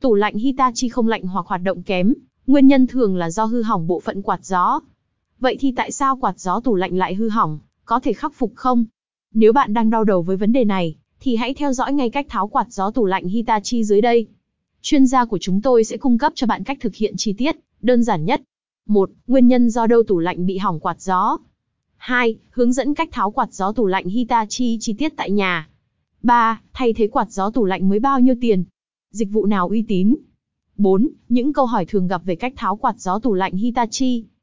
Tủ lạnh Hitachi không lạnh hoặc hoạt động kém, nguyên nhân thường là do hư hỏng bộ phận quạt gió. Vậy thì tại sao quạt gió tủ lạnh lại hư hỏng, có thể khắc phục không? Nếu bạn đang đau đầu với vấn đề này, thì hãy theo dõi ngay cách tháo quạt gió tủ lạnh Hitachi dưới đây. Chuyên gia của chúng tôi sẽ cung cấp cho bạn cách thực hiện chi tiết, đơn giản nhất. 1. Nguyên nhân do đâu tủ lạnh bị hỏng quạt gió. 2. Hướng dẫn cách tháo quạt gió tủ lạnh Hitachi chi tiết tại nhà. 3. Thay thế quạt gió tủ lạnh mới bao nhiêu tiền? Dịch vụ nào uy tín? 4. Những câu hỏi thường gặp về cách tháo quạt gió tủ lạnh Hitachi.